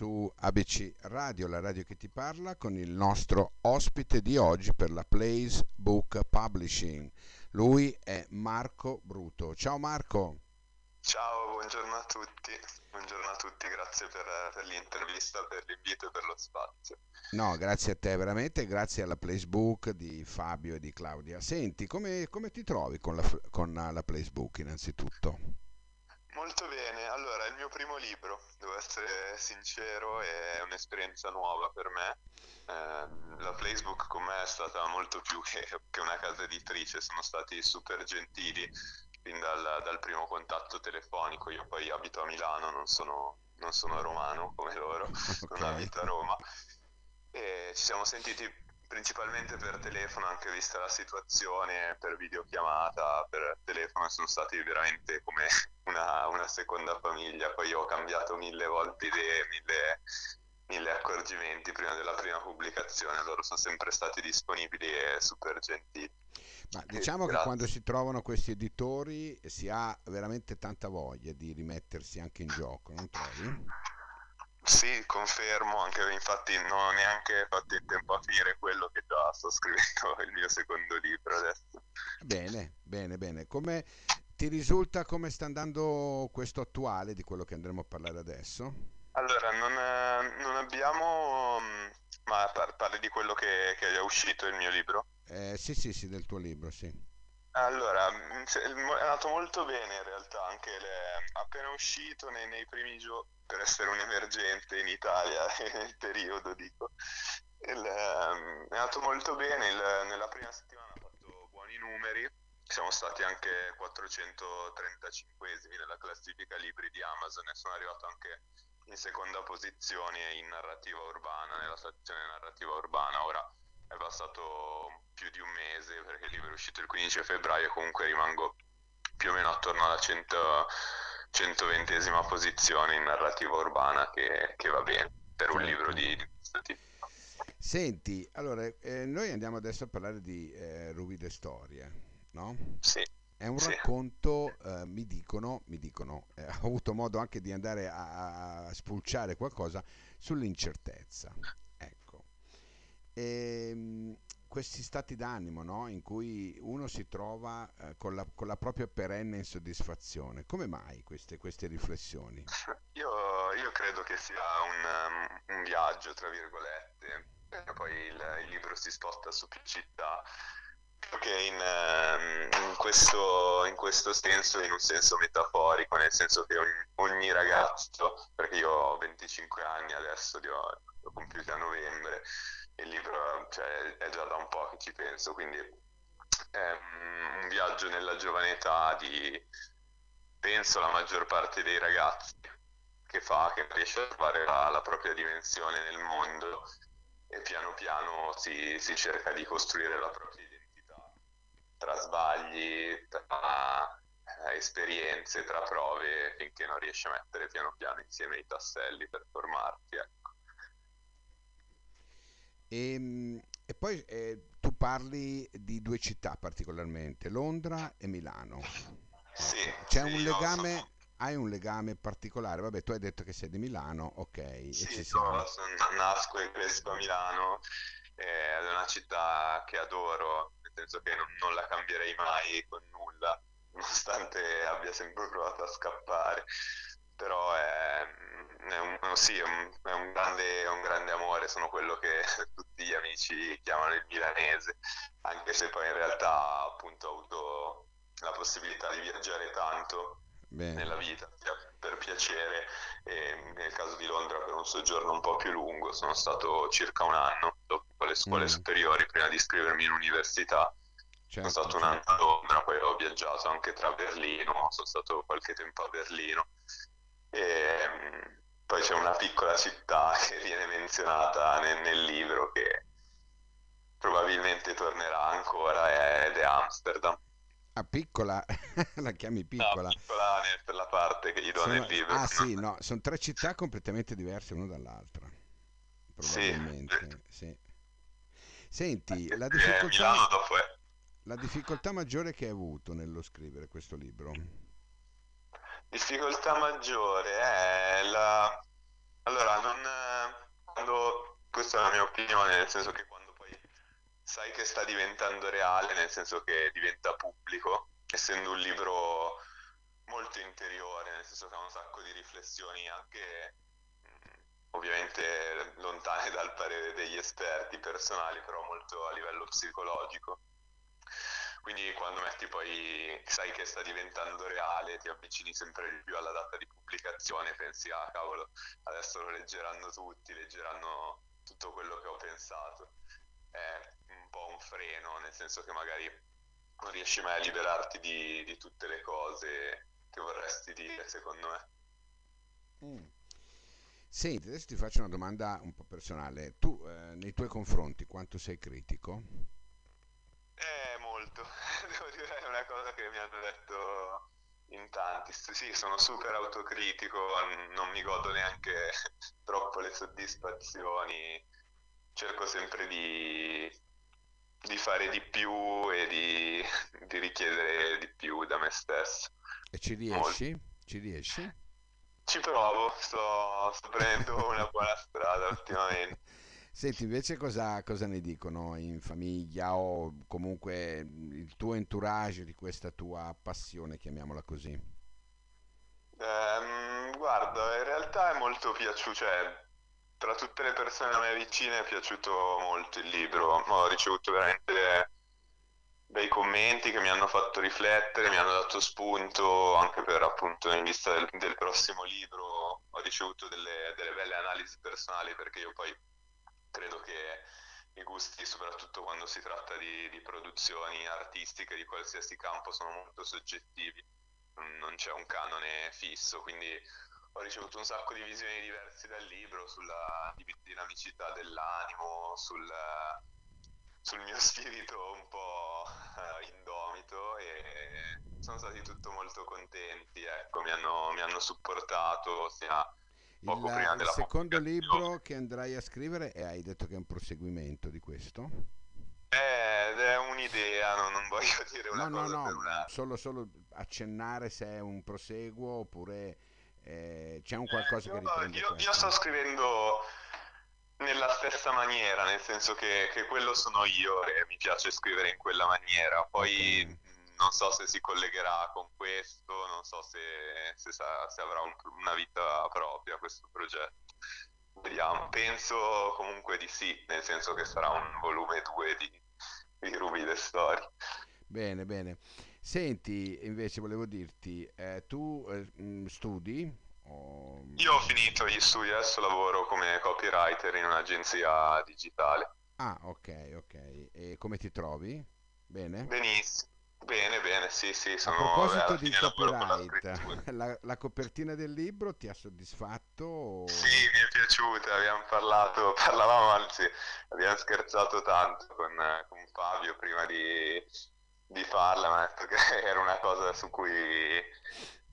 su ABC Radio, la radio che ti parla, con il nostro ospite di oggi per la Place Book Publishing. Lui è Marco Bruto. Ciao Marco. Ciao, buongiorno a tutti, buongiorno a tutti, grazie per, per l'intervista, per l'invito e per lo spazio. No, grazie a te veramente, grazie alla Placebook di Fabio e di Claudia. Senti, come, come ti trovi con la, con la Placebook innanzitutto? Molto bene, allora mio primo libro, devo essere sincero, è un'esperienza nuova per me. Eh, la Facebook con me è stata molto più che, che, una casa editrice, sono stati super gentili fin dal, dal, primo contatto telefonico. Io poi abito a Milano, non sono, non sono romano come loro, okay. non abito a Roma. E ci siamo sentiti principalmente per telefono, anche vista la situazione, per videochiamata, per telefono sono stati veramente come una, una seconda famiglia, poi ho cambiato mille volte idee, mille, mille accorgimenti prima della prima pubblicazione, loro sono sempre stati disponibili e super gentili. Ma diciamo che quando si trovano questi editori si ha veramente tanta voglia di rimettersi anche in gioco, non trovi? Sì, confermo, anche infatti non ho neanche fatto in tempo a finire quello che già sto scrivendo il mio secondo libro adesso. Bene, bene, bene. Come ti risulta come sta andando questo attuale di quello che andremo a parlare adesso? Allora, non, non abbiamo... Mm, ma parli di quello che, che, è uscito il mio libro? Eh, sì, sì, sì, del tuo libro, sì. Allora, mm, è andato molto bene in realtà, anche le, appena uscito nei, nei primi giorni per essere un emergente in Italia nel periodo, dico. Il, um, è andato molto bene, il, nella prima settimana ha fatto buoni numeri, siamo stati anche 435esimi nella classifica libri di Amazon e sono arrivato anche in seconda posizione in narrativa urbana, nella sezione narrativa urbana. Ora è passato più di un mese perché il libro è uscito il 15 febbraio e comunque rimango più o meno attorno alla 100 120esima posizione in narrativa urbana che, che va bene per un certo. libro di, di questo tipo. Senti, allora, eh, noi andiamo adesso a parlare di eh, Ruvide Storie, no? Sì. È un sì. racconto, eh, mi dicono, mi dicono eh, ho avuto modo anche di andare a, a spulciare qualcosa sull'incertezza. Ecco. E, ehm, questi stati d'animo no? in cui uno si trova eh, con, la, con, la, propria perenne insoddisfazione. Come mai queste, queste riflessioni? Io, io, credo che sia un, um, un viaggio, tra virgolette, perché poi il, il, libro si sposta su più città. Che in, um, in, questo, in questo senso, in un senso metaforico, nel senso che ogni, ogni ragazzo, perché io ho 25 anni adesso, li ho, ho compiuti a novembre, il libro cioè, è già da un po' che ci penso, quindi è un viaggio nella giovane età di, penso, la maggior parte dei ragazzi che fa, che riesce a trovare la, la propria dimensione nel mondo e piano piano si, si, cerca di costruire la propria tra sbagli, tra eh, esperienze, tra prove, finché non riesce a mettere piano piano insieme i tasselli per formarti. Ecco. E, ehm, e poi eh, tu parli di due città particolarmente, Londra e Milano. Sì, C'è sì, un legame, sono... hai un legame particolare? Vabbè, tu hai detto che sei di Milano, ok. Sì, siamo. sono, nasco e cresco a Milano, eh, è una città che adoro, nel senso che non, non la cambierei mai con nulla, nonostante abbia sempre provato a scappare però è, è, un, sì, è, un, è un, grande, un, grande, amore, sono quello che tutti gli amici chiamano il milanese, anche se poi in realtà appunto ho avuto la possibilità di viaggiare tanto Bene. nella vita, sia per piacere e nel caso di Londra per un soggiorno un po' più lungo, sono stato circa un anno dopo le scuole mm. superiori prima di iscrivermi in università. Certo, sono stato un anno a Londra, poi ho viaggiato anche tra Berlino, sono stato qualche tempo a Berlino e, ehm, poi c'è una piccola città che viene menzionata nel, nel libro che probabilmente tornerà ancora ed è Amsterdam. Ah, piccola, la chiami piccola? No, piccola per la parte che gli do sono, nel libro. Ah sì, no, sono tre città completamente diverse l'una dall'altra. Probabilmente, sì. sì. Senti, la difficoltà, la difficoltà maggiore che hai avuto nello scrivere questo libro? difficoltà maggiore è la... Allora, non... Quando... Questa è la mia opinione, nel senso che quando poi sai che sta diventando reale, nel senso che diventa pubblico, essendo un libro molto interiore, nel senso che ha un sacco di riflessioni anche ovviamente lontane dal parere degli esperti personali, però molto a livello psicologico. Quindi quando metti poi, sai che sta diventando reale, ti avvicini sempre di più alla data di pubblicazione, pensi, ah cavolo, adesso lo leggeranno tutti, leggeranno tutto quello che ho pensato. È un po' un freno, nel senso che magari non riesci mai a liberarti di, di tutte le cose che vorresti dire, secondo me. Mm. Senti, adesso ti faccio una domanda un po' personale. Tu, eh, nei tuoi confronti, quanto sei critico? Eh, molto. Devo dire, è una cosa che mi hanno detto in tanti. Sì, sono super autocritico, non mi godo neanche troppo le soddisfazioni. Cerco sempre di, di fare di più e di, di richiedere di più da me stesso. E ci riesci? Molto. Ci riesci? Ci provo, sto, sto prendendo una buona strada ultimamente. Senti, invece cosa, cosa, ne dicono in famiglia o comunque il tuo entourage di questa tua passione, chiamiamola così? Um, guarda, in realtà è molto piaciuto, cioè tra tutte le persone a me vicine è piaciuto molto il libro, ho ricevuto veramente bei commenti che mi hanno fatto riflettere, mi hanno dato spunto anche per appunto in vista del, del prossimo libro, ho ricevuto delle, delle, belle analisi personali perché io poi credo che i gusti, soprattutto quando si tratta di, di produzioni artistiche di qualsiasi campo, sono molto soggettivi, non c'è un canone fisso, quindi ho ricevuto un sacco di visioni diverse dal libro sulla dinamicità dell'animo, sul, sul mio spirito un po' uh, indomito e sono stati tutto molto contenti, ecco, mi hanno, mi hanno supportato sia poco il, prima della Il secondo libro che andrai a scrivere e hai detto che è un proseguimento di questo? Eh, è un'idea, no, non voglio dire una no, cosa no, no, una... solo, solo accennare se è un proseguo oppure eh, c'è un qualcosa eh, che riprende io, io sto scrivendo nella stessa maniera, nel senso che, che, quello sono io e mi piace scrivere in quella maniera. Poi okay. non so se si collegherà con questo, non so se, se, sa, se avrà un, una vita propria questo progetto. Vediamo, penso comunque di sì, nel senso che sarà un volume 2 di, di Ruby the Story. Bene, bene. Senti, invece volevo dirti, eh, tu eh, studi? O... Io ho finito gli studi, adesso lavoro come copywriter in un'agenzia digitale. Ah, ok, ok. E come ti trovi? Bene? Benissimo. Bene, bene, sì, sì, sono A proposito di copyright, la, la, copertina del libro ti ha soddisfatto? Sì, mi è piaciuta, abbiamo parlato, parlavamo, anzi, abbiamo scherzato tanto con, con Fabio prima di, di farla, mi ha detto che era una cosa su cui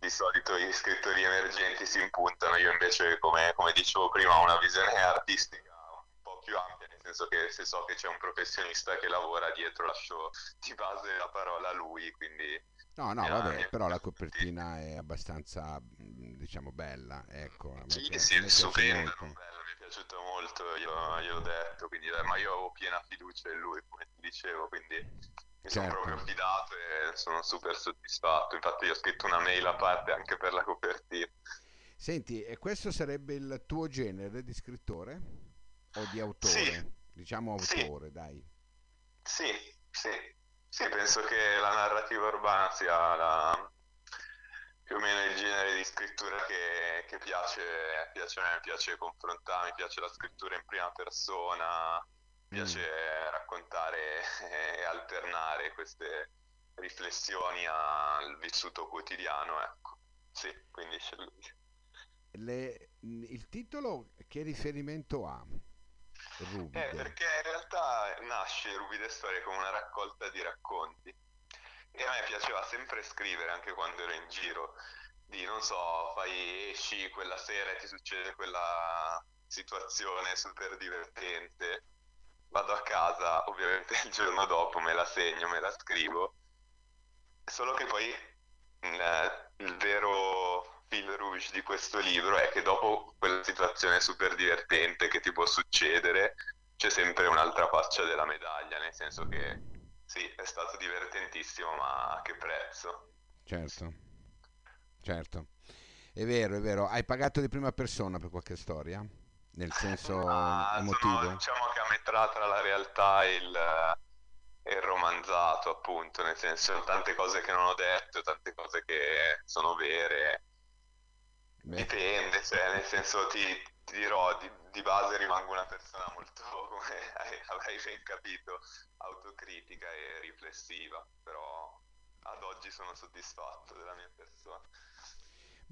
di solito gli scrittori emergenti si impuntano, io invece come, come, dicevo prima ho una visione artistica un po' più ampia, nel senso che se so che c'è un professionista che lavora dietro lascio di base la parola a lui, quindi... No, no, vabbè, però la copertina è abbastanza, diciamo, bella, ecco. Sì, piace, sì, stupenda, bella, mi è piaciuto molto, io, io ho detto, quindi, ma io avevo piena fiducia in lui, come ti dicevo, quindi mi certo. sono proprio fidato e sono super soddisfatto. Infatti, io ho scritto una mail a parte anche per la copertina. Senti, e questo sarebbe il tuo genere di scrittore o di autore? Sì. Diciamo autore, sì. dai. Sì, sì, sì, penso che la narrativa urbana sia la, più o meno il genere di scrittura che, che piace, piace a me, piace confrontarmi, piace la scrittura in prima persona, piace mm. raccontare e alternare queste riflessioni al vissuto quotidiano, ecco. Sì, quindi c'è lui. Le, il titolo che riferimento ha? Eh, perché in realtà nasce Rubide Storie come una raccolta di racconti e a me piaceva sempre scrivere anche quando ero in giro di non so, fai esci quella sera e ti succede quella situazione super divertente vado a casa, ovviamente il giorno dopo me la segno, me la scrivo, solo che poi il, il vero fil rouge di questo libro è che dopo quella situazione super divertente che ti può succedere, c'è sempre un'altra faccia della medaglia, nel senso che sì, è stato divertentissimo, ma a che prezzo? Certo, certo. È vero, è vero. Hai pagato di prima persona per qualche storia? Nel senso Ma sono, emotivo? diciamo che a metà tra la realtà e il, e il romanzato, appunto, nel senso tante cose che non ho detto, tante cose che sono vere. Beh, Dipende, cioè, nel senso ti, ti dirò, di, di base rimango una persona molto, come avrai ben capito, autocritica e riflessiva, però ad oggi sono soddisfatto della mia persona.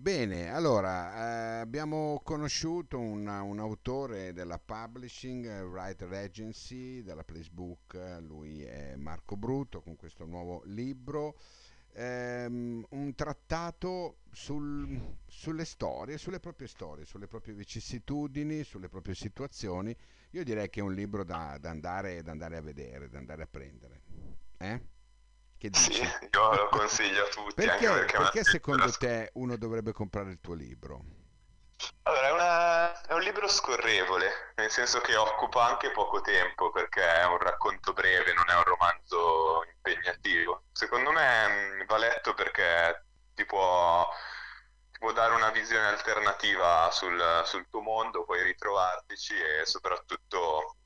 Bene, allora eh, abbiamo conosciuto un, un autore della Publishing eh, Writer Agency, della Placebook, eh, lui è Marco Bruto con questo nuovo libro, ehm, un trattato sul- sulle storie, sulle proprie storie, sulle proprie vicissitudini, sulle proprie situazioni. Io direi che è un libro da, da andare, da andare a vedere, da andare a prendere. Eh? Che Sì, dici? io lo consiglio a tutti, anche Perché, perché perché secondo te uno dovrebbe comprare il tuo libro? Allora, è, una- è un libro scorrevole, nel senso che occupa anche poco tempo, perché è un racconto breve, non è un romanzo impegnativo. Secondo me, mh, va letto perché ti può, ti può dare una visione alternativa sul, sul tuo mondo, puoi ritrovartici e soprattutto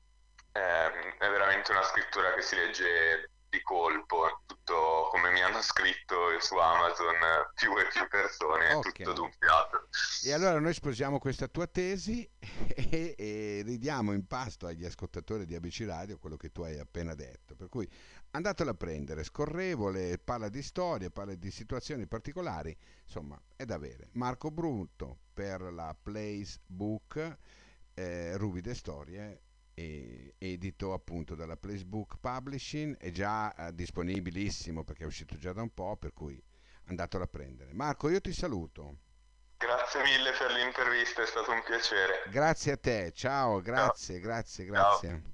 ehm, è veramente una scrittura che si legge di colpo, tutto come mi hanno scritto su Amazon eh, più e più persone, è Ok. tutto d'un fiato. E allora noi sposiamo questa tua tesi e, e ridiamo in pasto agli ascoltatori di ABC Radio quello che tu hai appena detto. Per cui andatelo a prendere, scorrevole, parla di storie, parla di situazioni particolari, insomma è da avere. Marco Brutto per la Place Book, eh, Ruvide Storie, edito appunto dalla Placebook Publishing, è già eh, disponibilissimo perché è uscito già da un po', per cui andatelo a prendere. Marco, io ti saluto. Grazie mille per l'intervista, è stato un piacere. Grazie a te, ciao, Ciao. grazie, grazie, Ciao. grazie.